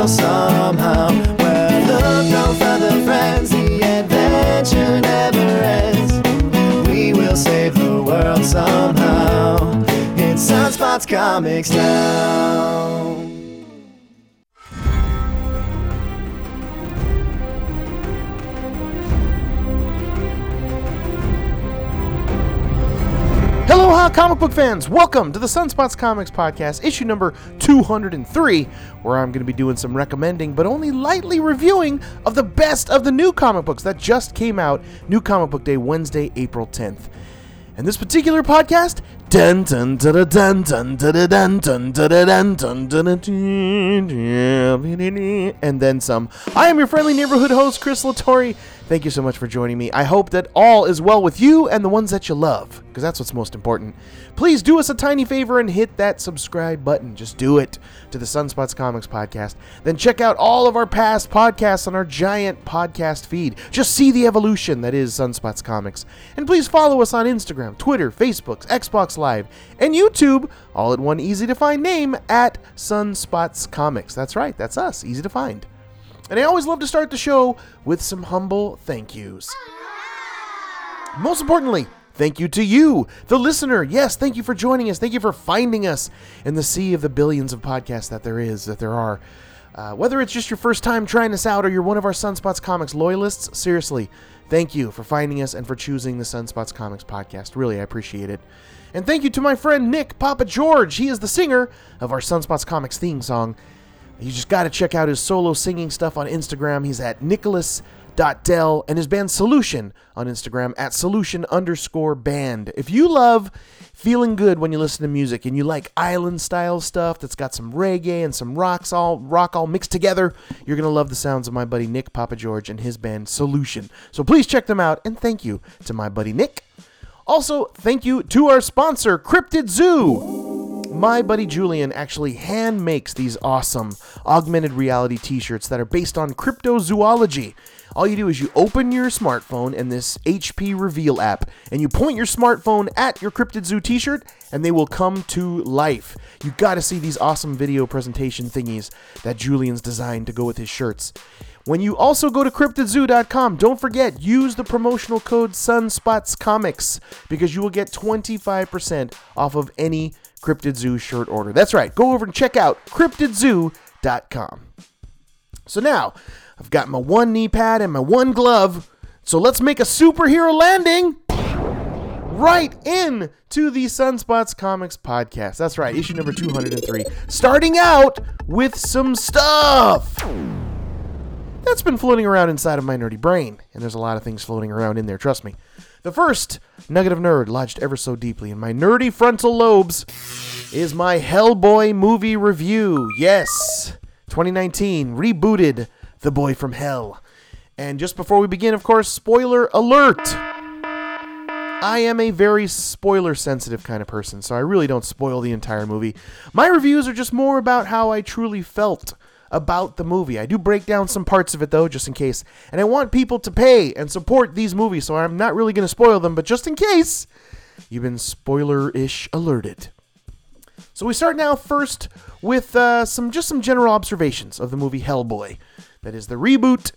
world somehow. Well, look no further, friends, the adventure never ends. We will save the world somehow. It's Sunspots Comics now. Hi, comic book fans. Welcome to the Sunspots Comics Podcast, issue number 203, where I'm going to be doing some recommending, but only lightly reviewing of the best of the new comic books that just came out, New Comic Book Day, Wednesday, April 10th. And this particular podcast, and then some. I am your friendly neighborhood host, Chris Latore. Thank you so much for joining me. I hope that all is well with you and the ones that you love, because that's what's most important. Please do us a tiny favor and hit that subscribe button. Just do it to the Sunspots Comics podcast. Then check out all of our past podcasts on our giant podcast feed. Just see the evolution that is Sunspots Comics. And please follow us on Instagram, Twitter, Facebook, Xbox Live, and YouTube, all at one easy to find name at Sunspots Comics. That's right, that's us, easy to find. And I always love to start the show with some humble thank yous. Most importantly, thank you to you, the listener. Yes, thank you for joining us. Thank you for finding us in the sea of the billions of podcasts that there is, that there are. Uh, whether it's just your first time trying us out or you're one of our Sunspots Comics loyalists, seriously, thank you for finding us and for choosing the Sunspots Comics podcast. Really, I appreciate it. And thank you to my friend Nick Papa George. He is the singer of our Sunspots Comics theme song. You just got to check out his solo singing stuff on Instagram. He's at Nicholas nicholas.dell and his band Solution on Instagram at solution underscore band. If you love feeling good when you listen to music and you like island style stuff that's got some reggae and some rocks all rock all mixed together, you're gonna love the sounds of my buddy Nick Papa George and his band Solution. So please check them out and thank you to my buddy Nick. Also, thank you to our sponsor, Cryptid Zoo my buddy Julian actually hand makes these awesome augmented reality t shirts that are based on cryptozoology. All you do is you open your smartphone and this HP Reveal app, and you point your smartphone at your Cryptid Zoo t shirt, and they will come to life. You gotta see these awesome video presentation thingies that Julian's designed to go with his shirts. When you also go to cryptidzoo.com, don't forget, use the promotional code SUNSPOTSCOMICS because you will get 25% off of any Cryptid Zoo shirt order. That's right. Go over and check out cryptidzoo.com. So now, I've got my one knee pad and my one glove. So let's make a superhero landing right in to the Sunspots Comics podcast. That's right, issue number 203. Starting out with some stuff that's been floating around inside of my nerdy brain. And there's a lot of things floating around in there, trust me. The first nugget of nerd lodged ever so deeply in my nerdy frontal lobes is my Hellboy movie review. Yes, 2019 rebooted The Boy from Hell. And just before we begin, of course, spoiler alert. I am a very spoiler sensitive kind of person, so I really don't spoil the entire movie. My reviews are just more about how I truly felt about the movie. I do break down some parts of it though, just in case. And I want people to pay and support these movies, so I'm not really going to spoil them, but just in case, you've been spoiler ish alerted. So we start now first with uh, some just some general observations of the movie Hellboy. That is the reboot,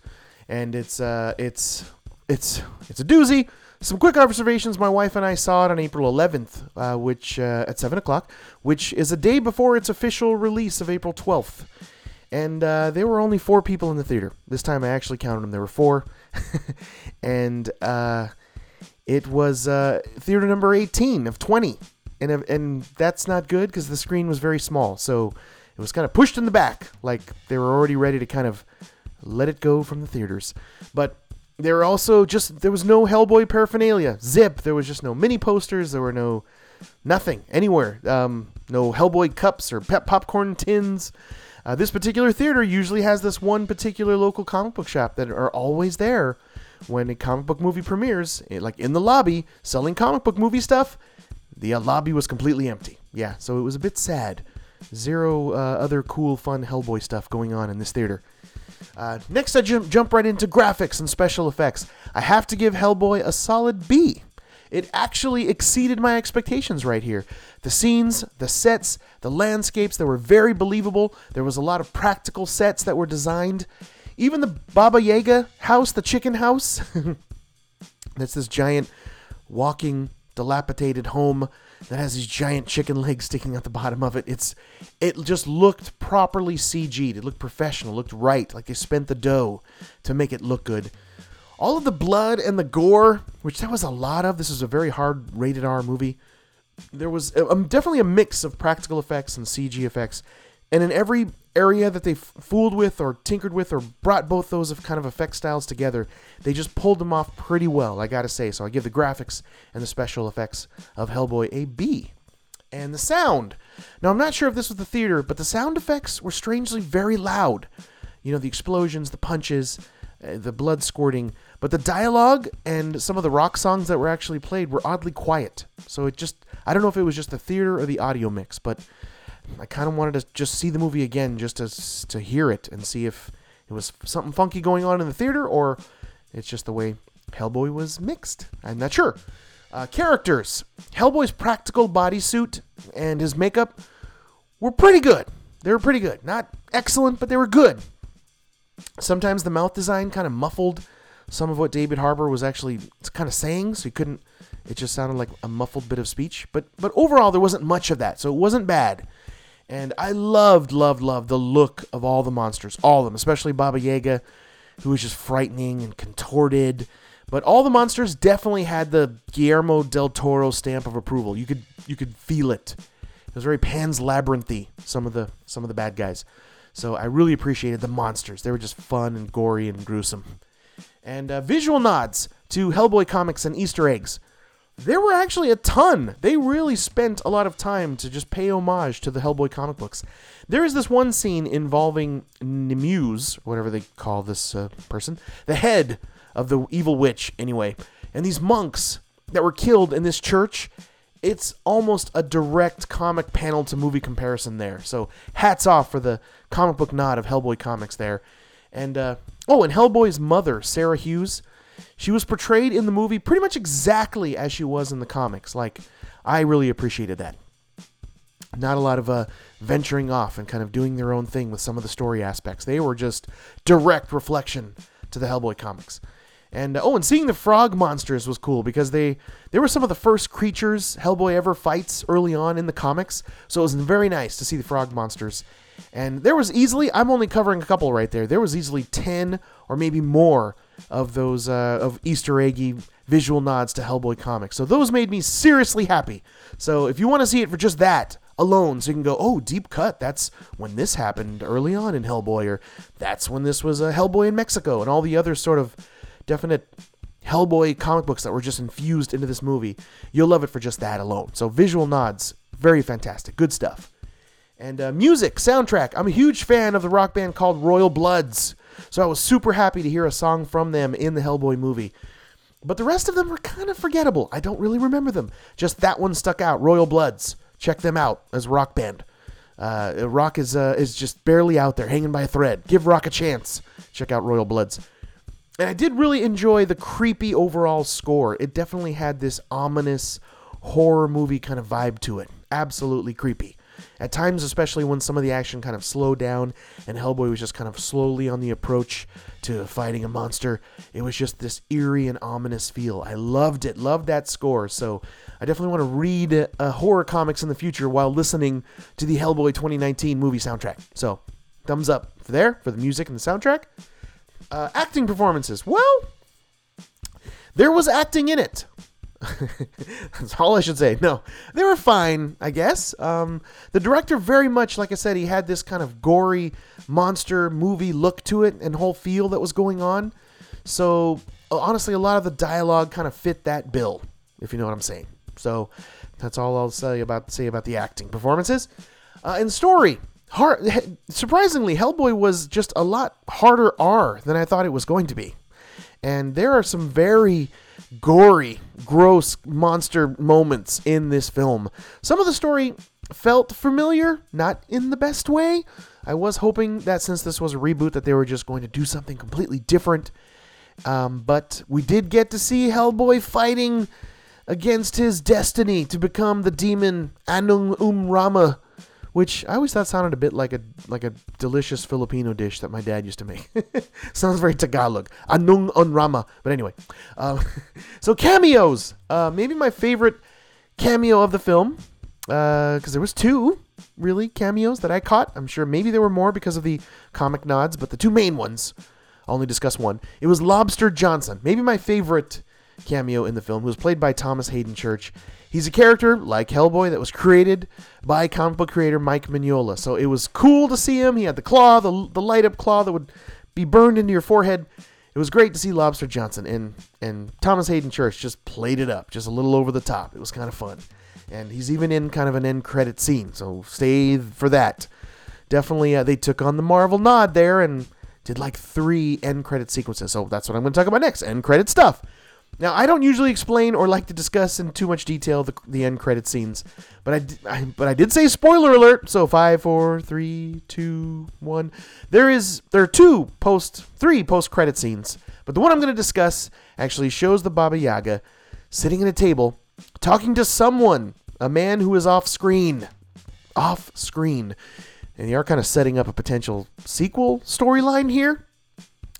and it's uh, it's it's it's a doozy. Some quick observations. My wife and I saw it on April 11th, uh, which uh, at seven o'clock, which is a day before its official release of April 12th and uh, there were only four people in the theater. This time I actually counted them. There were four, and uh, it was uh, theater number 18 of 20, and and that's not good because the screen was very small, so it was kind of pushed in the back, like they were already ready to kind of let it go from the theaters. But there were also just there was no Hellboy paraphernalia. Zip. There was just no mini posters. There were no nothing anywhere. Um, no Hellboy cups or popcorn tins. Uh, this particular theater usually has this one particular local comic book shop that are always there when a comic book movie premieres, eh, like in the lobby, selling comic book movie stuff. The uh, lobby was completely empty. Yeah, so it was a bit sad. Zero uh, other cool, fun Hellboy stuff going on in this theater. Uh, next, I jump, jump right into graphics and special effects. I have to give Hellboy a solid B. it actually exceeded my expectations right here. The scenes, the sets, the landscapes, they were very believable. There was a lot of practical sets that were designed. Even the Baba Yaga house, the chicken house, that's this giant walking dilapidated home that has these giant chicken legs sticking out the bottom of it. It's it just looked properly CG'd. It looked professional, looked right, like they spent the dough to make it look good. All of the blood and the gore, which there was a lot of. This is a very hard rated R movie. There was um, definitely a mix of practical effects and CG effects, and in every area that they fooled with or tinkered with or brought both those of kind of effect styles together, they just pulled them off pretty well, I gotta say. So I give the graphics and the special effects of Hellboy a B. And the sound. Now I'm not sure if this was the theater, but the sound effects were strangely very loud. You know, the explosions, the punches, the blood squirting, but the dialogue and some of the rock songs that were actually played were oddly quiet. So it just I don't know if it was just the theater or the audio mix, but I kind of wanted to just see the movie again, just to to hear it and see if it was something funky going on in the theater or it's just the way Hellboy was mixed. I'm not sure. Uh, characters: Hellboy's practical bodysuit and his makeup were pretty good. They were pretty good. Not excellent, but they were good. Sometimes the mouth design kind of muffled some of what David Harbour was actually kind of saying, so he couldn't. It just sounded like a muffled bit of speech. But but overall, there wasn't much of that, so it wasn't bad. And I loved, loved, loved the look of all the monsters, all of them, especially Baba Yaga, who was just frightening and contorted. But all the monsters definitely had the Guillermo del Toro stamp of approval. You could you could feel it. It was very Pan's Labyrinthy. Some of the some of the bad guys. So I really appreciated the monsters. They were just fun and gory and gruesome. And uh, visual nods to Hellboy comics and Easter eggs there were actually a ton. They really spent a lot of time to just pay homage to the Hellboy comic books. There is this one scene involving Nemeuse, whatever they call this uh, person, the head of the evil witch, anyway, and these monks that were killed in this church. It's almost a direct comic panel to movie comparison there. So hats off for the comic book nod of Hellboy comics there. And uh, oh, and Hellboy's mother, Sarah Hughes she was portrayed in the movie pretty much exactly as she was in the comics. Like, I really appreciated that. Not a lot of uh, venturing off and kind of doing their own thing with some of the story aspects. They were just direct reflection to the Hellboy comics. And uh, oh, and seeing the frog monsters was cool because they they were some of the first creatures Hellboy ever fights early on in the comics. So it was very nice to see the frog monsters. And there was easily I'm only covering a couple right there. There was easily 10 or maybe more of those uh, of Easter eggy visual nods to Hellboy comics. So those made me seriously happy. So if you want to see it for just that alone, so you can go, oh, deep cut. That's when this happened early on in Hellboy, or that's when this was a uh, Hellboy in Mexico, and all the other sort of definite Hellboy comic books that were just infused into this movie. You'll love it for just that alone. So visual nods, very fantastic, good stuff. And uh, music, soundtrack. I'm a huge fan of the rock band called Royal Bloods. So I was super happy to hear a song from them in the Hellboy movie. But the rest of them were kind of forgettable. I don't really remember them. Just that one stuck out. Royal Bloods. Check them out as rock band. Uh, rock is uh, is just barely out there, hanging by a thread. Give rock a chance. Check out Royal Bloods. And I did really enjoy the creepy overall score. It definitely had this ominous horror movie kind of vibe to it. Absolutely creepy. At times, especially when some of the action kind of slowed down and Hellboy was just kind of slowly on the approach to fighting a monster, it was just this eerie and ominous feel. I loved it, loved that score. So I definitely want to read uh, horror comics in the future while listening to the Hellboy 2019 movie soundtrack. So thumbs up for there for the music and the soundtrack. Uh, acting performances. Well, there was acting in it. That's all I should say. No, they were fine, I guess. Um, the director, very much, like I said, he had this kind of gory monster movie look to it and whole feel that was going on. So, uh, honestly, a lot of the dialogue kind of fit that bill, if you know what I'm saying. So, that's all I'll say about say about the acting performances. Uh, and story, hard. Surprisingly, Hellboy was just a lot harder R than I thought it was going to be, and there are some very gory, gross monster moments in this film. Some of the story felt familiar, not in the best way. I was hoping that since this was a reboot, that they were just going to do something completely different. Um, but we did get to see Hellboy fighting against his destiny to become the demon Anung Um Rama, which I always thought sounded a bit like a like a delicious Filipino dish that my dad used to make. Sounds very Tagalog. Anung Un Rama. But anyway, um, so cameos. Uh, maybe my favorite cameo of the film, because there was two really cameos that I caught. I'm sure maybe there were more because of the comic nods, but the two main ones. I'll only discuss one. It was Lobster Johnson, maybe my favorite cameo in the film, who was played by Thomas Haden Church. He's a character like Hellboy that was created by comic book creator Mike Mignola. So it was cool to see him. He had the claw, the, the light up claw that would be burned into your forehead. It was great to see Lobster Johnson and and Thomas Haden Church just played it up, just a little over the top. It was kind of fun, and he's even in kind of an end credit scene. So stay for that. Definitely, uh, they took on the Marvel nod there and did like three end credit sequences. So that's what I'm going to talk about next end credit stuff. Now, I don't usually explain or like to discuss in too much detail the, the end credit scenes, but I, I but I did say spoiler alert. So five, four, three, two, one. There is there are two post three post credit scenes, but the one I'm going to discuss actually shows the Baba Yaga sitting at a table talking to someone, a man who is off screen, off screen, and they are kind of setting up a potential sequel storyline here.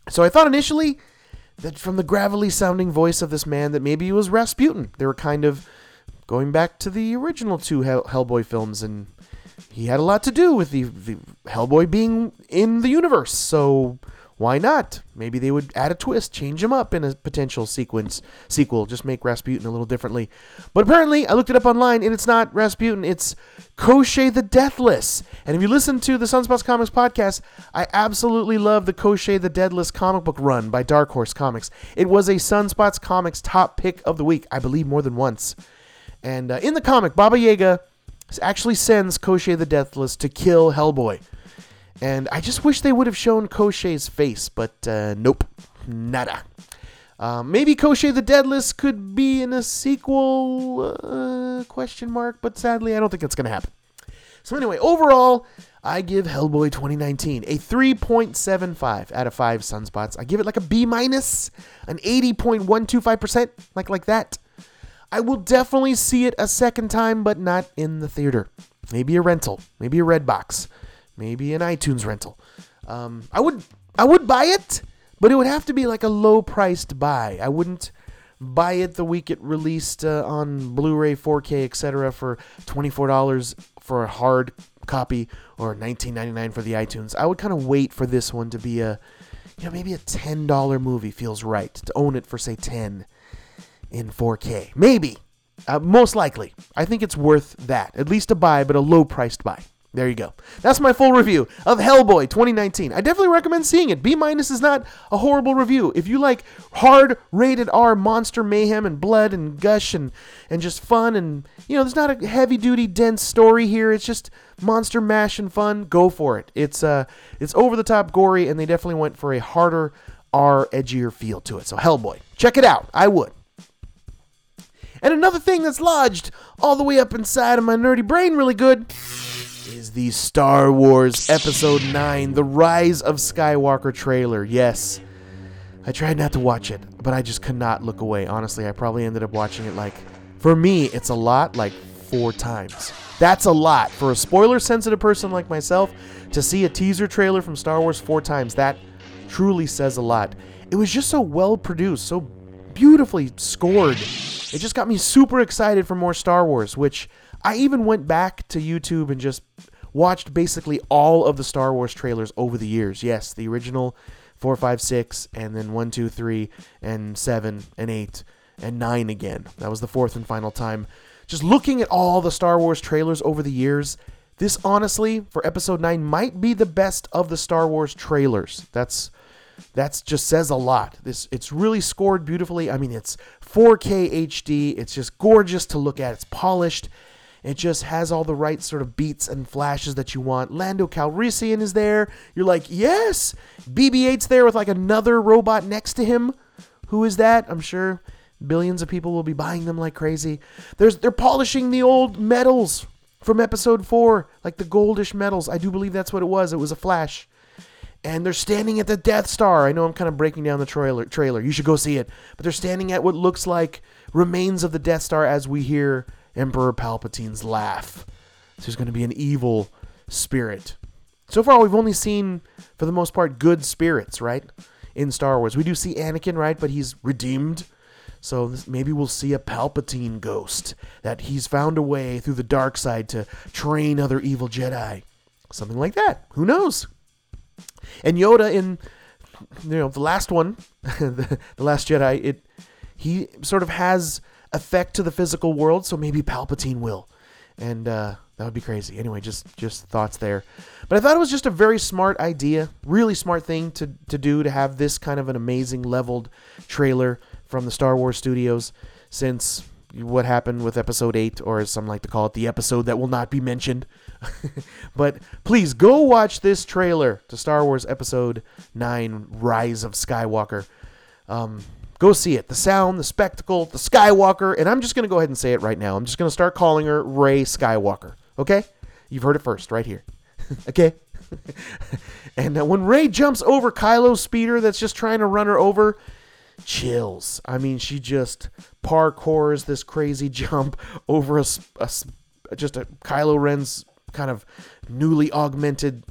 So I thought initially that from the gravelly sounding voice of this man that maybe he was Rasputin. They were kind of going back to the original two Hell- Hellboy films, and he had a lot to do with the, the Hellboy being in the universe. So why not? Maybe they would add a twist, change him up in a potential sequence sequel, just make Rasputin a little differently. But apparently, I looked it up online, and it's not Rasputin. It's Koschei the Deathless. And if you listen to the Sunspots Comics podcast, I absolutely love the Koschei the Deathless comic book run by Dark Horse Comics. It was a Sunspots Comics top pick of the week, I believe, more than once. And uh, in the comic, Baba Yaga actually sends Koschei the Deathless to kill Hellboy. And I just wish they would have shown Koschei's face, but uh, nope, nada. Um, maybe Koschei the Deathless could be in a sequel? Uh, question mark. But sadly, I don't think that's going to happen. So anyway, overall, I give Hellboy 2019 a 3.75 out of 5 sunspots. I give it like a B minus, an 80.125%, like like that. I will definitely see it a second time, but not in the theater. Maybe a rental, maybe a red box, maybe an iTunes rental. Um, I would I would buy it, but it would have to be like a low priced buy. I wouldn't buy it the week it released uh, on Blu-ray, 4K, etc. for $24 for a hard copy or $19.99 for the iTunes. I would kind of wait for this one to be a you know maybe a $10 movie feels right to own it for say 10 in 4K. Maybe. Uh, most likely. I think it's worth that. At least a buy, but a low priced buy. There you go. That's my full review of Hellboy 2019. I definitely recommend seeing it. B minus is not a horrible review. If you like hard rated R monster mayhem and blood and gush and and just fun and you know, there's not a heavy duty dense story here. It's just monster mash and fun. Go for it. It's uh it's over the top gory and they definitely went for a harder R edgier feel to it. So Hellboy, check it out. I would. And another thing that's lodged all the way up inside of my nerdy brain really good the Star Wars Episode 9 The Rise of Skywalker trailer. Yes. I tried not to watch it, but I just could not look away. Honestly, I probably ended up watching it like, for me, it's a lot, like four times. That's a lot. For a spoiler sensitive person like myself, to see a teaser trailer from Star Wars four times, that truly says a lot. It was just so well produced, so beautifully scored. It just got me super excited for more Star Wars, which I even went back to YouTube and just watched basically all of the Star Wars trailers over the years. Yes, the original 4, 5, 6, and then 1, 2, 3, and 7, and 8, and 9 again. That was the fourth and final time. Just looking at all the Star Wars trailers over the years, this honestly, for episode 9, might be the best of the Star Wars trailers. That's that's just says a lot. This it's really scored beautifully. I mean, it's 4K HD. It's just gorgeous to look at. It's polished. It just has all the right sort of beats and flashes that you want. Lando Calrissian is there. You're like, yes. BB-8's there with like another robot next to him. Who is that? I'm sure billions of people will be buying them like crazy. There's they're polishing the old medals from episode four, like the goldish medals. I do believe that's what it was. It was a flash. and they're standing at the Death Star. I know I'm kind of breaking down the trailer. Trailer, you should go see it. But they're standing at what looks like remains of the Death Star as we hear Emperor Palpatine's laugh. So there's going to be an evil spirit. So far, we've only seen, for the most part, good spirits, right? In Star Wars, we do see Anakin, right? But he's redeemed. So this, maybe we'll see a Palpatine ghost that he's found a way through the dark side to train other evil Jedi. Something like that. Who knows? And Yoda in you know the last one, the, the Last Jedi, it he sort of has effect to the physical world, so maybe Palpatine will, and uh, that would be crazy. Anyway, just just thoughts there. But I thought it was just a very smart idea, really smart thing to to do to have this kind of an amazing leveled trailer from the Star Wars studios, since what happened with episode 8 or as some like to call it the episode that will not be mentioned but please go watch this trailer to star wars episode 9 rise of skywalker um, go see it the sound the spectacle the skywalker and i'm just going to go ahead and say it right now i'm just going to start calling her Rey skywalker okay you've heard it first right here okay and uh, when Rey jumps over kylo's speeder that's just trying to run her over chills. I mean, she just parkours this crazy jump over a, a just a Kylo Ren's kind of newly augmented,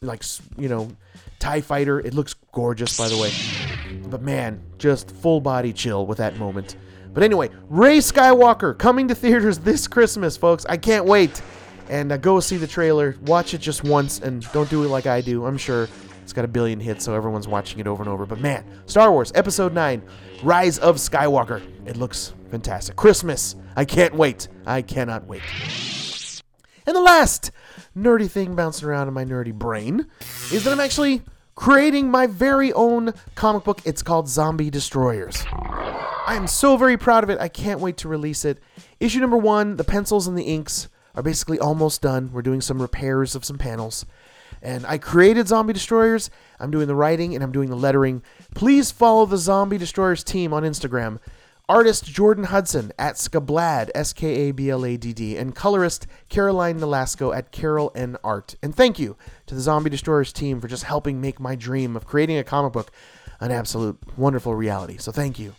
like you know, Tie Fighter. It looks gorgeous, by the way. But man, just full body chill with that moment. But anyway, Rey Skywalker coming to theaters this Christmas, folks. I can't wait. And uh, go see the trailer. Watch it just once, and don't do it like I do. I'm sure it's got a billion hits, so everyone's watching it over and over. But man, Star Wars Episode 9 Rise of Skywalker. It looks fantastic. Christmas. I can't wait. I cannot wait. And the last nerdy thing bouncing around in my nerdy brain is that I'm actually creating my very own comic book. It's called Zombie Destroyers. I am so very proud of it. I can't wait to release it. Issue number one, the pencils and the inks are basically almost done. We're doing some repairs of some panels. And I created Zombie Destroyers. I'm doing the writing and I'm doing the lettering. Please follow the Zombie Destroyers team on Instagram. Artist Jordan Hudson at Skablad, S K A B L A D D, and colorist Caroline Nolasco at Carol N Art. And thank you to the Zombie Destroyers team for just helping make my dream of creating a comic book an absolute wonderful reality. So thank you.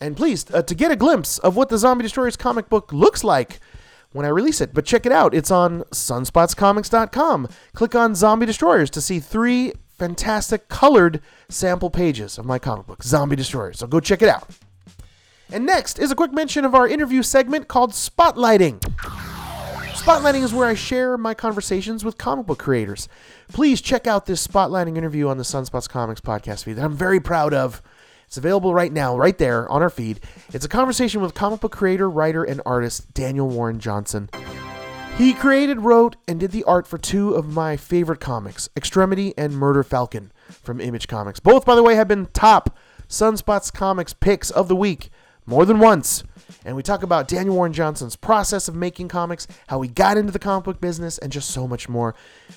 And please, uh, to get a glimpse of what the Zombie Destroyers comic book looks like, when I release it. But check it out. It's on sunspotscomics.com. Click on Zombie Destroyers to see three fantastic colored sample pages of my comic book, Zombie Destroyers. So go check it out. And next is a quick mention of our interview segment called Spotlighting. Spotlighting is where I share my conversations with comic book creators. Please check out this spotlighting interview on the Sunspots Comics podcast feed that I'm very proud of. It's available right now, right there on our feed. It's a conversation with comic book creator, writer, and artist Daniel Warren Johnson. He created, wrote, and did the art for two of my favorite comics, Extremity and Murder Falcon from Image Comics. Both, by the way, have been top Sunspots Comics picks of the week more than once and we talk about Daniel Warren Johnson's process of making comics, how he got into the comic book business, and just so much more.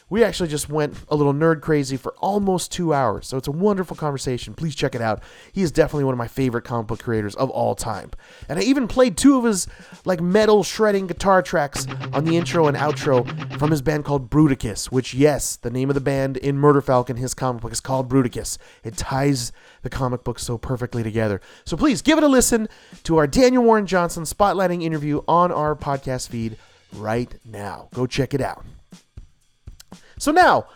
We actually just went a little nerd crazy for almost two hours, so it's a wonderful conversation. Please check it out. He is definitely one of my favorite comic book creators of all time. And I even played two of his like metal shredding guitar tracks on the intro and outro from his band called Bruticus, which, yes, the name of the band in Murder Falcon, his comic book, is called Bruticus. It ties the comic book so perfectly together. So please give it a listen to our Daniel Warren Johnson spotlighting interview on our podcast feed right now. Go check it out. So now,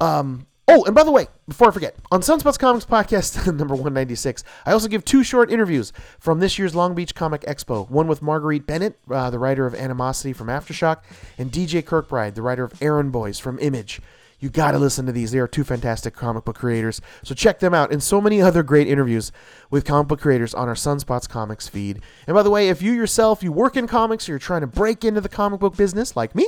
um, oh, and by the way, before I forget, on Sunspots Comics Podcast number 196, I also give two short interviews from this year's Long Beach Comic Expo. One with Marguerite Bennett, uh, the writer of Animosity from Aftershock, and DJ Kirkbride, the writer of Errand Boys from Image. You got to listen to these. They are two fantastic comic book creators. So check them out and so many other great interviews with comic book creators on our Sunspots Comics feed. And by the way, if you yourself you work in comics or you're trying to break into the comic book business like me,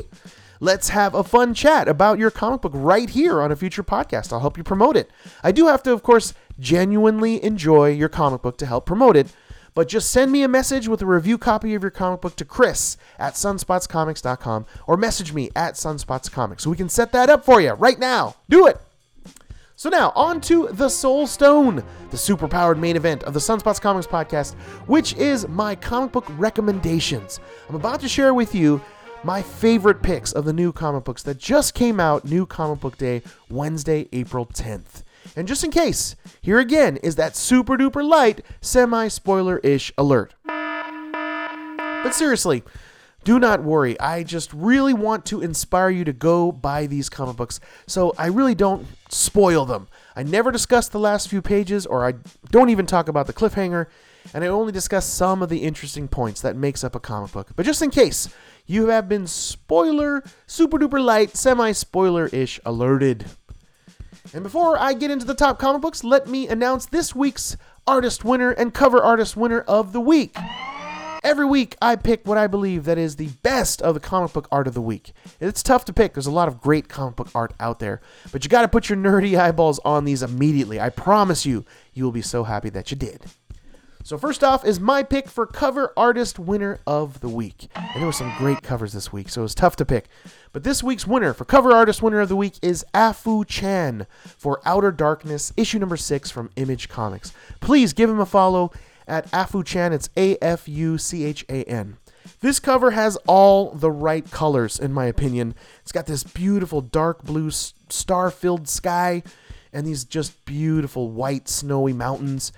let's have a fun chat about your comic book right here on a future podcast. I'll help you promote it. I do have to of course genuinely enjoy your comic book to help promote it. But just send me a message with a review copy of your comic book to Chris at sunspotscomics.com or message me at sunspotscomics so we can set that up for you right now. Do it! So now, on to the Soul Stone, the superpowered main event of the Sunspots Comics podcast, which is my comic book recommendations. I'm about to share with you my favorite picks of the new comic books that just came out, New Comic Book Day, Wednesday, April 10th. And just in case, here again is that super duper light, semi spoiler ish alert. But seriously, do not worry. I just really want to inspire you to go buy these comic books, so I really don't spoil them. I never discuss the last few pages, or I don't even talk about the cliffhanger, and I only discuss some of the interesting points that makes up a comic book. But just in case, you have been spoiler, super duper light, semi spoiler ish alerted. And before I get into the top comic books, let me announce this week's artist winner and cover artist winner of the week. Every week, I pick what I believe that is the best of the comic book art of the week. It's tough to pick. There's a lot of great comic book art out there, but you got to put your nerdy eyeballs on these immediately. I promise you, you will be so happy that you did. So first off is my pick for cover artist winner of the week. And there were some great covers this week, so it was tough to pick. But this week's winner for cover artist winner of the week is Afu Chan for Outer Darkness, issue number 6 from Image Comics. Please give him a follow at Afu Chan. It's A F U C H A N. This cover has all the right colors, in my opinion. It's got this beautiful dark blue star filled sky and these just beautiful white snowy mountains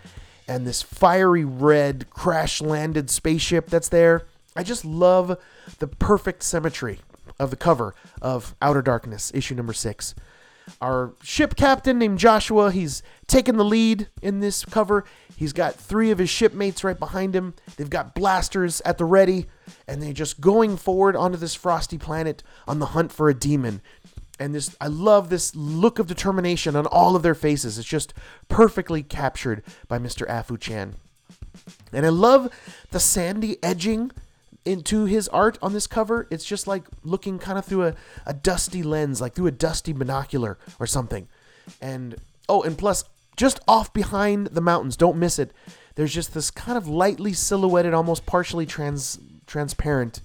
and this fiery red crash landed spaceship that's there. I just love the perfect symmetry of the cover of Outer Darkness, issue number six. Our ship captain named Joshua, he's taken the lead in this cover. He's got three of his shipmates right behind him. They've got blasters at the ready, and they're just going forward onto this frosty planet on the hunt for a demon and this I love this look of determination on all of their faces. It's just perfectly captured by Mr. Afu Chan. And I love the sandy edging into his art on this cover. It's just like looking kind of through a, a dusty lens, like through a dusty binocular or something. And oh, and plus, just off behind the mountains, don't miss it. There's just this kind of lightly silhouetted, almost partially trans transparent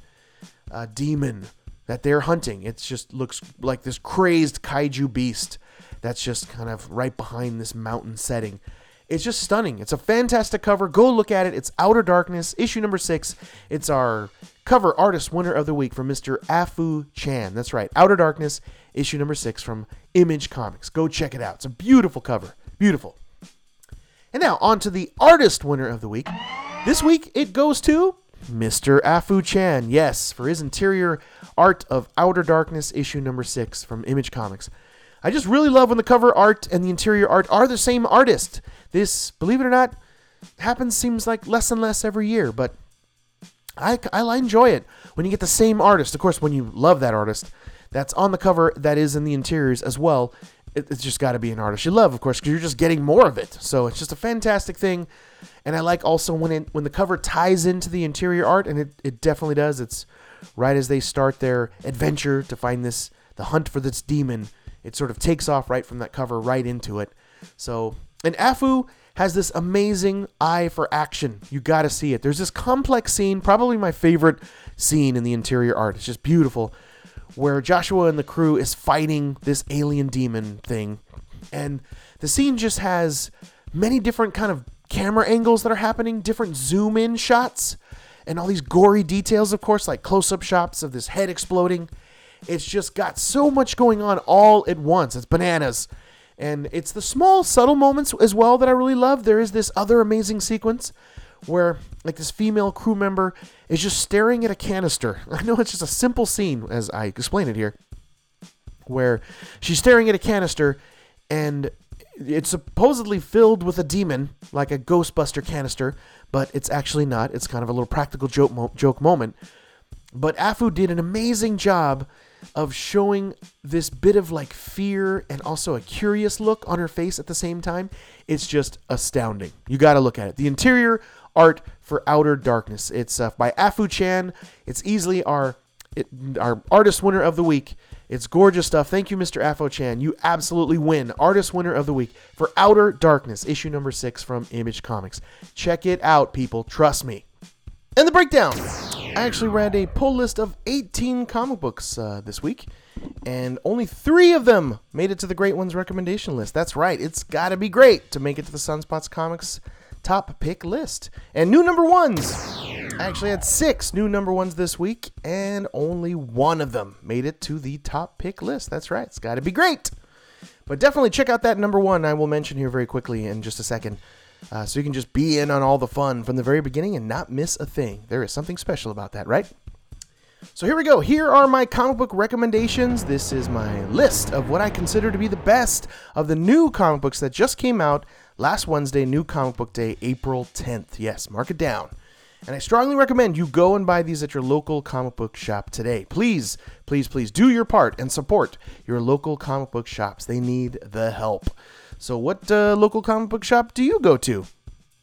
uh, demon that they're hunting. It just looks like this crazed kaiju beast that's just kind of right behind this mountain setting. It's just stunning. It's a fantastic cover. Go look at it. It's Outer Darkness, issue number six. It's our cover artist winner of the week from Mr. Afu Chan. That's right, Outer Darkness, issue number six from Image Comics. Go check it out. It's a beautiful cover. Beautiful. And now on to the artist winner of the week. This week it goes to Mr. Afu Chan, yes, for his interior art of Outer Darkness, issue number six from Image Comics. I just really love when the cover art and the interior art are the same artist. This, believe it or not, happens seems like less and less every year, but I, I enjoy it when you get the same artist. Of course, when you love that artist, that's on the cover, that is in the interiors as well. It, it's just got to be an artist you love, of course, because you're just getting more of it. So it's just a fantastic thing. And I like also when it when the cover ties into the interior art, and it, it definitely does. It's right as they start their adventure to find this the hunt for this demon. It sort of takes off right from that cover right into it. So and Afu has this amazing eye for action. You got to see it. There's this complex scene, probably my favorite scene in the interior art. It's just beautiful, where Joshua and the crew is fighting this alien demon thing, and the scene just has many different kind of camera angles that are happening, different zoom in shots, and all these gory details, of course, like close up shots of this head exploding. It's just got so much going on all at once. It's bananas. And it's the small, subtle moments as well that I really love. There is this other amazing sequence where, like, this female crew member is just staring at a canister. I know it's just a simple scene, as I explain it here, where she's staring at a canister and it's supposedly filled with a demon, like a Ghostbuster canister, but it's actually not. It's kind of a little practical joke, mo- joke moment. But Afu did an amazing job of showing this bit of like fear and also a curious look on her face at the same time. It's just astounding. You got to look at it. The interior art for Outer Darkness. It's uh, by Afu Chan. It's easily our it, our artist winner of the week. It's gorgeous stuff. Thank you, Mr. Afu Chan. You absolutely win. Artist winner of the week for Outer Darkness, issue number six from Image Comics. Check it out, people. Trust me. And the breakdown. I actually read a pull list of 18 comic books uh, this week, and only three of them made it to the Great Ones recommendation list. That's right. It's got to be great to make it to the Sunspots Comics top pick list. And new number ones I actually had six new number ones this week, and only one of them made it to the top pick list. That's right. It's got to be great. But definitely check out that number one I will mention here very quickly in just a second. Uh, so you can just be in on all the fun from the very beginning and not miss a thing. There is something special about that, right? So here we go. Here are my comic book recommendations. This is my list of what I consider to be the best of the new comic books that just came out last Wednesday, New Comic Book Day, April 10th. Yes, mark it down. And I strongly recommend you go and buy these at your local comic book shop today. Please, please, please do your part and support your local comic book shops. They need the help. So, what uh, local comic book shop do you go to?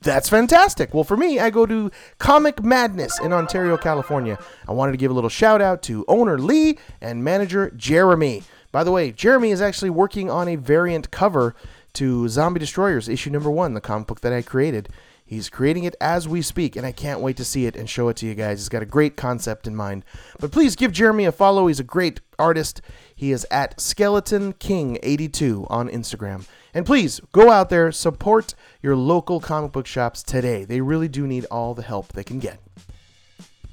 That's fantastic. Well, for me, I go to Comic Madness in Ontario, California. I wanted to give a little shout out to owner Lee and manager Jeremy. By the way, Jeremy is actually working on a variant cover to Zombie Destroyers, issue number one, the comic book that I created. He's creating it as we speak, and I can't wait to see it and show it to you guys. He's got a great concept in mind. But please give Jeremy a follow. He's a great artist. He is at Skeleton King 82 on Instagram. And please go out there, support your local comic book shops today. They really do need all the help they can get.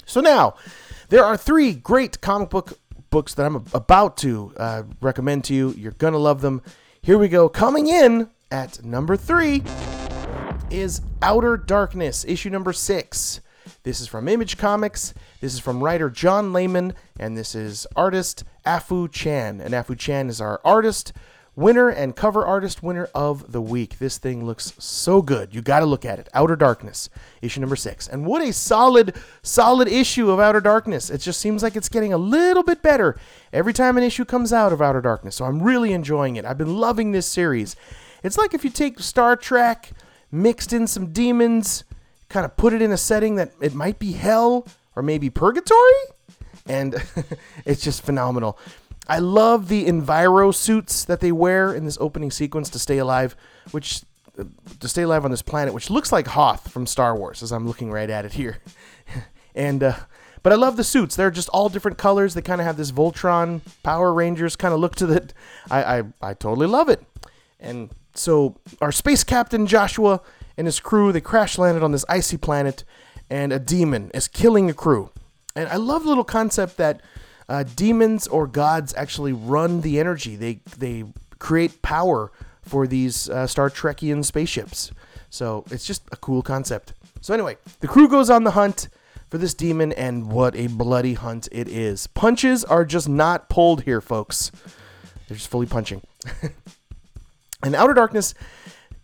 So now, there are three great comic book books that I'm about to uh, recommend to you. You're going to love them. Here we go. Coming in at number three is Outer Darkness, issue number six. This is from Image Comics. This is from writer John Layman, and this is artist Afu Chan. And Afu Chan is our artist winner and cover artist winner of the week. This thing looks so good. You got to look at it. Outer Darkness, issue number six. And what a solid, solid issue of Outer Darkness. It just seems like it's getting a little bit better every time an issue comes out of Outer Darkness. So I'm really enjoying it. I've been loving this series. It's like if you take Star Trek mixed in some demons, kind of put it in a setting that it might be hell or maybe purgatory. And it's just phenomenal. I love the enviro suits that they wear in this opening sequence to stay alive, which to stay alive on this planet, which looks like Hoth from Star Wars, as I'm looking right at it here. and uh, but I love the suits. They're just all different colors. They kind of have this Voltron Power Rangers kind of look to that. I, I I totally love it. And so our space captain Joshua and his crew they crash landed on this icy planet, and a demon is killing the crew. And I love the little concept that uh, demons or gods actually run the energy. They they create power for these uh, Star Trekian spaceships. So it's just a cool concept. So anyway, the crew goes on the hunt for this demon, and what a bloody hunt it is. Punches are just not pulled here, folks. They're just fully punching. And Outer Darkness,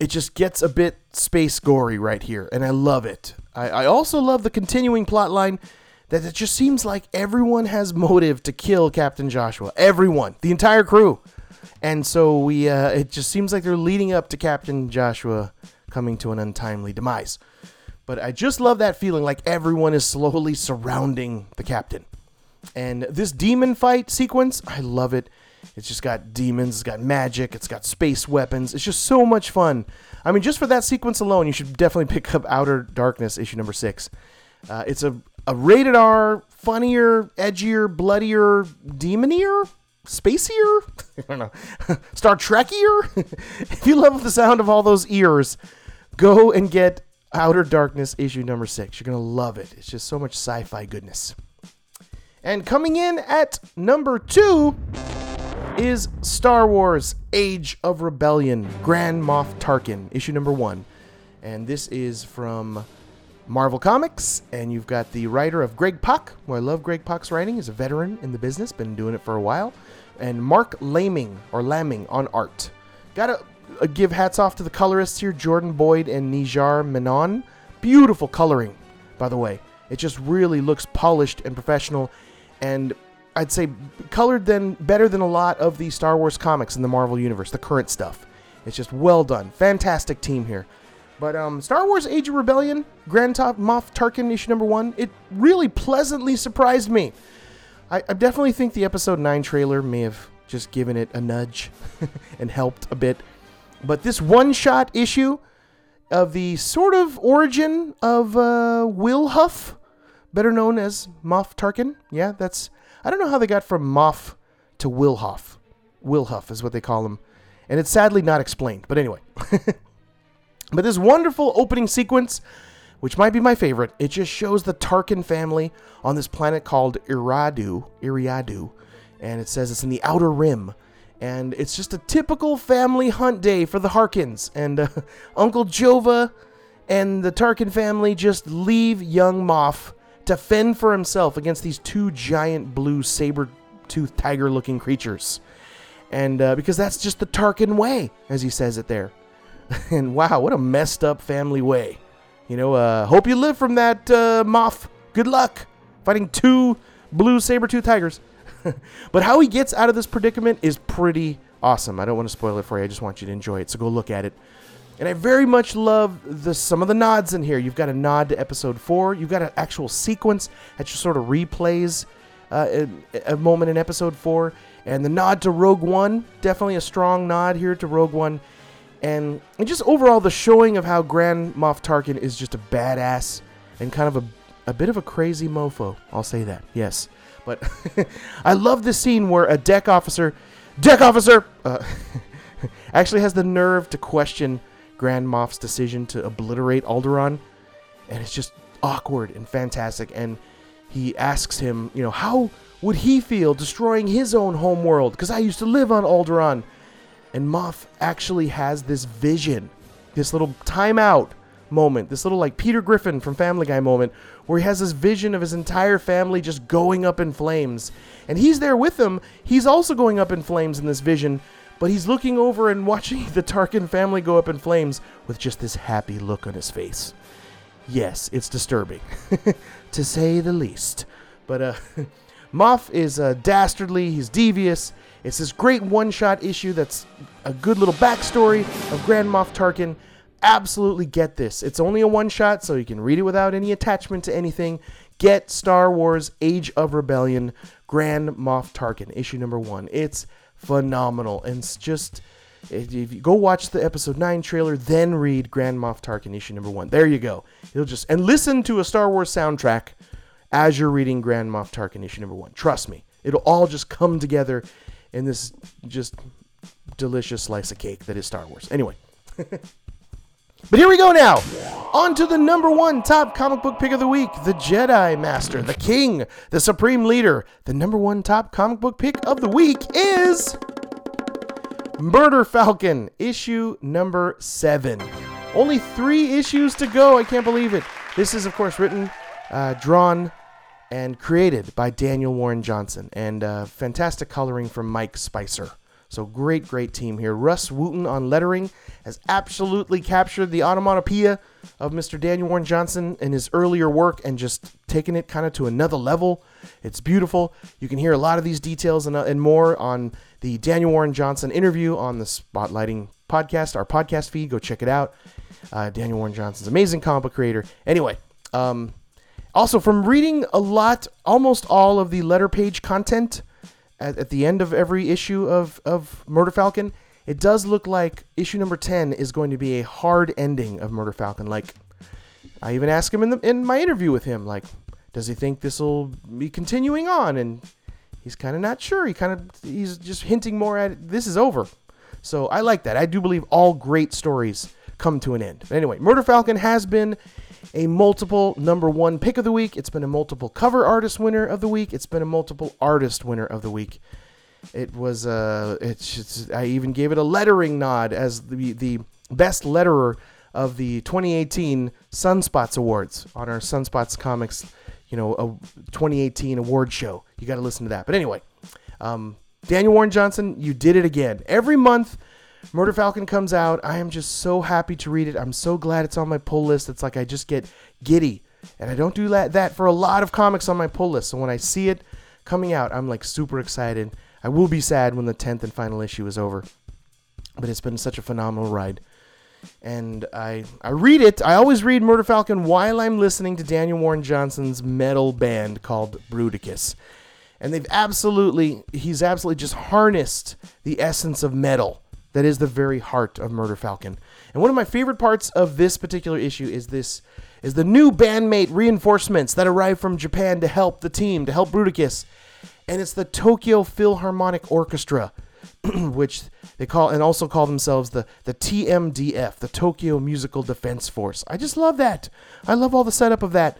it just gets a bit space gory right here, and I love it. I, I also love the continuing plot line that it just seems like everyone has motive to kill Captain Joshua. Everyone, the entire crew. And so we, uh, it just seems like they're leading up to Captain Joshua coming to an untimely demise. But I just love that feeling like everyone is slowly surrounding the captain. And this demon fight sequence, I love it. It's just got demons, it's got magic, it's got space weapons. It's just so much fun. I mean, just for that sequence alone, you should definitely pick up Outer Darkness, issue number six. Uh, it's a, a rated R, funnier, edgier, bloodier, demonier, spacier. I don't know, Star Trekier. if you love the sound of all those ears, go and get Outer Darkness issue number six. You're gonna love it. It's just so much sci-fi goodness. And coming in at number two is Star Wars Age of Rebellion Grand Moff Tarkin, issue number one. And this is from Marvel Comics, and you've got the writer of Greg Pak, who I love Greg Pak's writing. He's a veteran in the business, been doing it for a while. And Marc Laming, or Lamming, on art. Gotta uh, give hats off to the colorists here, Jordan Boyd and Nijar Menon. Beautiful coloring, by the way. It just really looks polished and professional. And I'd say colored than better than a lot of the Star Wars comics in the Marvel universe, the current stuff. It's just well done. Fantastic team here. But um, Star Wars Age of Rebellion, Grand Top Moff Tarkin issue number one, it really pleasantly surprised me. I, I definitely think the episode 9 trailer may have just given it a nudge and helped a bit. But this one shot issue of the sort of origin of uh, Wilhuff, better known as Moff Tarkin, yeah, that's I don't know how they got from Moff to Will Huff. Will Huff is what they call him. And it's sadly not explained. But anyway. but this wonderful opening sequence which might be my favorite. It just shows the Tarkin family on this planet called Iradu, Iriadu, and it says it's in the Outer Rim. And it's just a typical family hunt day for the Harkins. And uh, Uncle Jova and the Tarkin family just leave young Moff to fend for himself against these two giant blue saber-toothed tiger-looking creatures. And uh, because that's just the Tarkin way, as he says it there. and wow, what a messed up family way. You know, uh, hope you live from that, uh, Moff. Good luck fighting two blue saber-tooth tigers. but how he gets out of this predicament is pretty awesome. I don't want to spoil it for you. I just want you to enjoy it. So go look at it. And I very much love the some of the nods in here. You've got a nod to episode four. You've got an actual sequence that just sort of replays uh, a, a moment in episode four, and the nod to Rogue One. Definitely a strong nod here to Rogue One, and, just overall the showing of how Grand Moff Tarkin is just a badass and kind of a a bit of a crazy mofo. I'll say that. Yes, but I love the scene where a deck officer, deck officer, uh, actually has the nerve to question Grand Moff's decision to obliterate Alderaan, and it's just awkward and fantastic. And he asks him, you know, how would he feel destroying his own home world? Because I used to live on Alderaan. And Moff actually has this vision, this little timeout moment, this little like Peter Griffin from Family Guy moment, where he has this vision of his entire family just going up in flames. And he's there with them. He's also going up in flames in this vision, but he's looking over and watching the Tarkin family go up in flames with just this happy look on his face. Yes, it's disturbing, to say the least. But uh, Moff is uh, dastardly, he's devious. It's this great one shot issue that's a good little backstory of Grand Moff Tarkin. Absolutely get this. It's only a one shot, so you can read it without any attachment to anything. Get Star Wars Age of Rebellion Grand Moff Tarkin, issue number one. It's phenomenal. And it's just if you go watch the episode 9 trailer then read grand moff tarkin issue number 1 there you go it'll just and listen to a star wars soundtrack as you're reading grand moff tarkin issue number 1 trust me it'll all just come together in this just delicious slice of cake that is star wars anyway but here we go now on to the number one top comic book pick of the week the jedi master the king the supreme leader the number one top comic book pick of the week is Murder Falcon, issue number seven. Only three issues to go. I can't believe it. This is, of course, written, uh, drawn, and created by Daniel Warren Johnson, and uh, fantastic coloring from Mike Spicer. So great, great team here. Rus Wooton on lettering has absolutely captured the onomatopoeia of Mr. Daniel Warren Johnson in his earlier work and just taken it kind of to another level. It's beautiful. You can hear a lot of these details and, uh, and more on the Daniel Warren Johnson interview on the Spotlighting podcast, our podcast feed. Go check it out. Uh, Daniel Warren Johnson's amazing comic creator. Anyway, um, also from reading a lot, almost all of the letter page content at, at the end of every issue of, of Murder Falcon, it does look like issue number 10 is going to be a hard ending of Murder Falcon. Like, I even asked him in, the, in my interview with him, like, does he think this will be continuing on? And he's kind of not sure. He kind of he's just hinting more at it. this is over. So I like that. I do believe all great stories come to an end. But anyway, Murder Falcon has been a multiple number one pick of the week. It's been a multiple cover artist winner of the week. It's been a multiple artist winner of the week. It was uh, it's, I even gave it a lettering nod as the the best letterer of the 2018 Sunspots Awards on our Sunspots Comics, you know, a 2018 award show. You got to listen to that. But anyway, um, Daniel Warren Johnson, you did it again. Every month, Murder Falcon comes out. I am just so happy to read it. I'm so glad it's on my pull list. It's like I just get giddy. And I don't do that, that for a lot of comics on my pull list. So when I see it coming out, I'm like super excited. I will be sad when the 10th and final issue is over. But it's been such a phenomenal ride. And I I read it. I always read Murder Falcon while I'm listening to Daniel Warren Johnson's metal band called Bruticus. And they've absolutely he's absolutely just harnessed the essence of metal that is the very heart of Murder Falcon. And one of my favorite parts of this particular issue is this is the new bandmate reinforcements that arrive from Japan to help the team, to help Bruticus. And it's the Tokyo Philharmonic Orchestra. which they call and also call themselves the the TMDF, the Tokyo Musical Defense Force. I just love that. I love all the setup of that.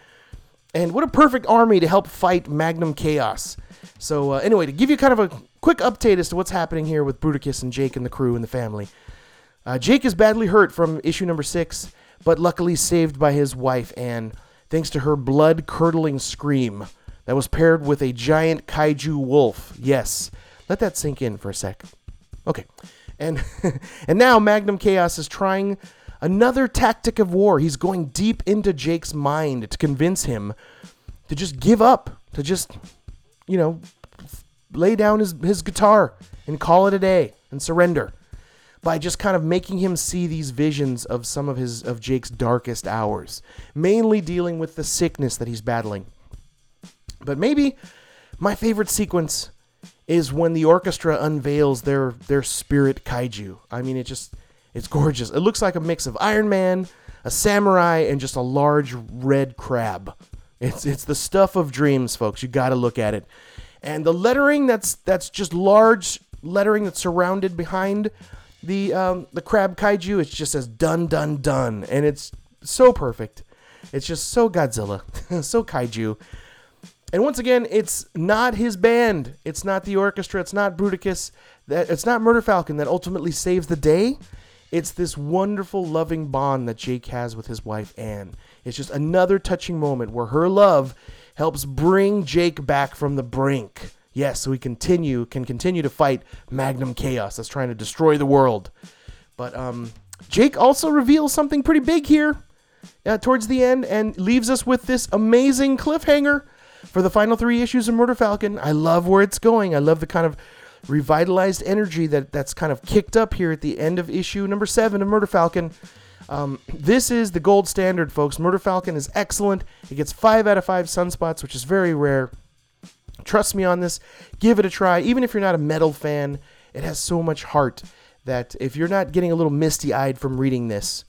And what a perfect army to help fight Magnum Chaos. So uh, anyway, to give you kind of a quick update as to what's happening here with Bruticus and Jake and the crew and the family. Uh, Jake is badly hurt from issue number six, but luckily saved by his wife Anne, thanks to her blood-curdling scream that was paired with a giant kaiju wolf. Yes, let that sink in for a sec. Okay, and and now Magnum Chaos is trying another tactic of war. He's going deep into Jake's mind to convince him to just give up, to just, you know, lay down his, his guitar and call it a day and surrender by just kind of making him see these visions of some of his of Jake's darkest hours, mainly dealing with the sickness that he's battling. But maybe my favorite sequence is when the orchestra unveils their their spirit kaiju. I mean, it just it's gorgeous. It looks like a mix of Iron Man, a samurai, and just a large red crab. It's it's the stuff of dreams, folks. You got to look at it. And the lettering that's that's just large lettering that's surrounded behind the um, the crab kaiju. It just says done done done, and it's so perfect. It's just so Godzilla, so kaiju. And once again, it's not his band. It's not the orchestra. It's not Bruticus. That it's not Murder Falcon that ultimately saves the day. It's this wonderful, loving bond that Jake has with his wife Anne. It's just another touching moment where her love helps bring Jake back from the brink. Yes, we continue can continue to fight Magnum Chaos that's trying to destroy the world. But um, Jake also reveals something pretty big here uh, towards the end and leaves us with this amazing cliffhanger for the final three issues of Murder Falcon. I love where it's going. I love the kind of revitalized energy that that's kind of kicked up here at the end of issue number seven of Murder Falcon. Um, this is the gold standard, folks. Murder Falcon is excellent. It gets five out of five sunspots, which is very rare. Trust me on this. Give it a try. Even if you're not a metal fan, it has so much heart that if you're not getting a little misty eyed from reading this,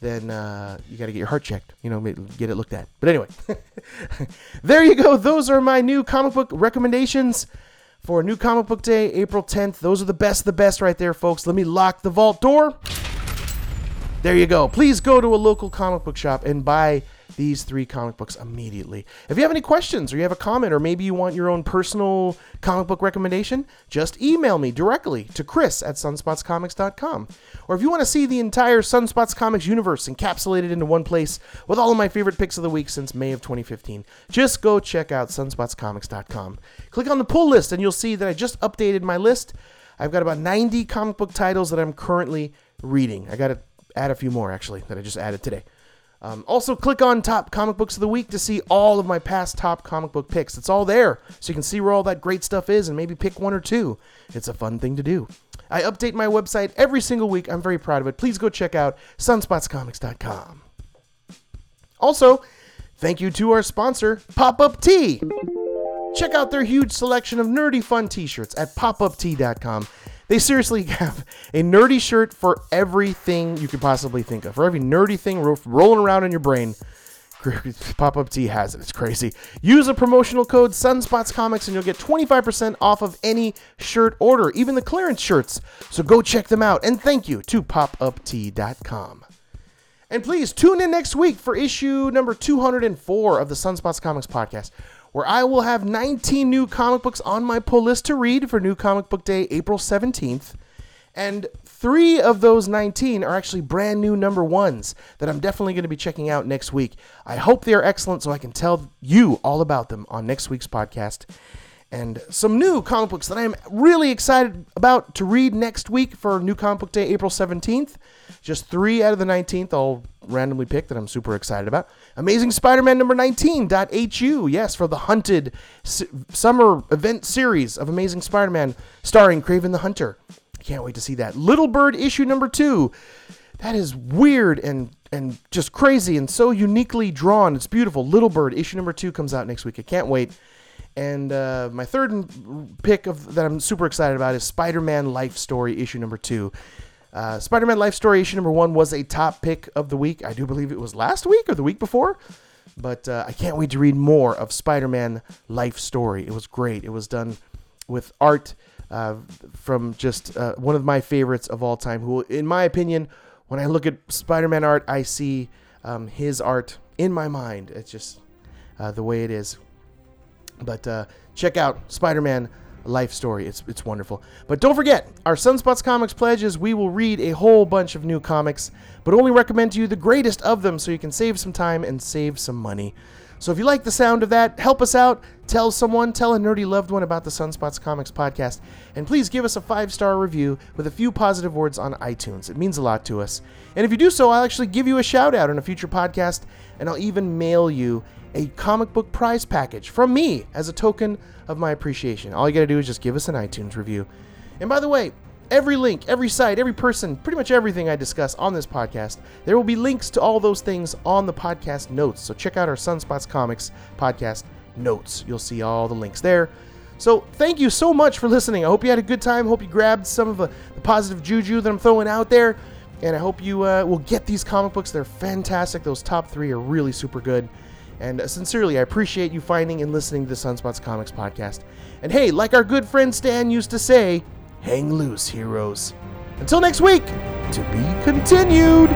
then uh, you got to get your heart checked. You know, get it looked at. But anyway, there you go. Those are my new comic book recommendations for New Comic Book Day, April 10th. Those are the best, the best right there, folks. Let me lock the vault door. There you go. Please go to a local comic book shop and buy these three comic books immediately. If you have any questions or you have a comment or maybe you want your own personal comic book recommendation, just email me directly to chris at sunspotscomics.com. Or if you want to see the entire Sunspots Comics universe encapsulated into one place with all of my favorite picks of the week since May of 2015, just go check out sunspotscomics.com. Click on the pull list and you'll see that I just updated my list. I've got about 90 comic book titles that I'm currently reading. I got to add a few more actually that I just added today. Um, also, click on Top Comic Books of the Week to see all of my past top comic book picks. It's all there, so you can see where all that great stuff is and maybe pick one or two. It's a fun thing to do. I update my website every single week. I'm very proud of it. Please go check out sunspotscomics.com. Also, thank you to our sponsor, Pop Up Tea. Check out their huge selection of nerdy fun t shirts at popuptea.com. They seriously have a nerdy shirt for everything you could possibly think of. For every nerdy thing ro- rolling around in your brain, Pop Up Tea has it. It's crazy. Use a promotional code Sunspots Comics and you'll get 25% off of any shirt order, even the clearance shirts. So go check them out. And thank you to popuptea.com. And please tune in next week for issue number 204 of the Sunspots Comics podcast, where I will have 19 new comic books on my pull list to read for New Comic Book Day, April 17th. And three of those 19 are actually brand new number ones that I'm definitely going to be checking out next week. I hope they are excellent so I can tell you all about them on next week's podcast. And some new comic books that I am really excited about to read next week for New Comic Book Day, April 17th. Just three out of the 19th I'll randomly pick that I'm super excited about. Amazing Spider-Man number 19.hu. Yes, for the Hunted s- summer event series of Amazing Spider-Man starring Kraven the Hunter. I can't wait to see that. Little Bird issue number 2. That is weird and and just crazy and so uniquely drawn. It's beautiful. Little Bird issue number 2 comes out next week. I can't wait. And uh, my third pick of that I'm super excited about is Spider-Man Life Story issue number 2. Uh, Spider Man Life Story issue number one was a top pick of the week. I do believe it was last week or the week before. But uh, I can't wait to read more of Spider Man Life Story. It was great. It was done with art uh, from just uh, one of my favorites of all time. Who, in my opinion, when I look at Spider-Man art, I see um, his art in my mind. It's just uh, the way it is. But uh, check out Spider-Man life story. It's it's wonderful. But don't forget, our Sunspots Comics pledge is we will read a whole bunch of new comics, but only recommend to you the greatest of them so you can save some time and save some money. So if you like the sound of that, help us out. Tell someone, tell a nerdy loved one about the Sunspots Comics podcast, and please give us a five star review with a few positive words on iTunes. It means a lot to us. And if you do so, I'll actually give you a shout out in a future podcast, and I'll even mail you a comic book prize package from me as a token of my appreciation. All you got to do is just give us an iTunes review. And by the way, every link, every site, every person, pretty much everything I discuss on this podcast, there will be links to all those things on the podcast notes. So check out our Sunspots Comics podcast notes. You'll see all the links there. So thank you so much for listening. I hope you had a good time. Hope you grabbed some of the, the positive juju that I'm throwing out there. And I hope you uh, will get these comic books. They're fantastic. Those top three are really super good. And uh, sincerely, I appreciate you finding and listening to the Sunspots Comics podcast. And hey, like our good friend Stan used to say, hang loose, heroes. Until next week, to be continued.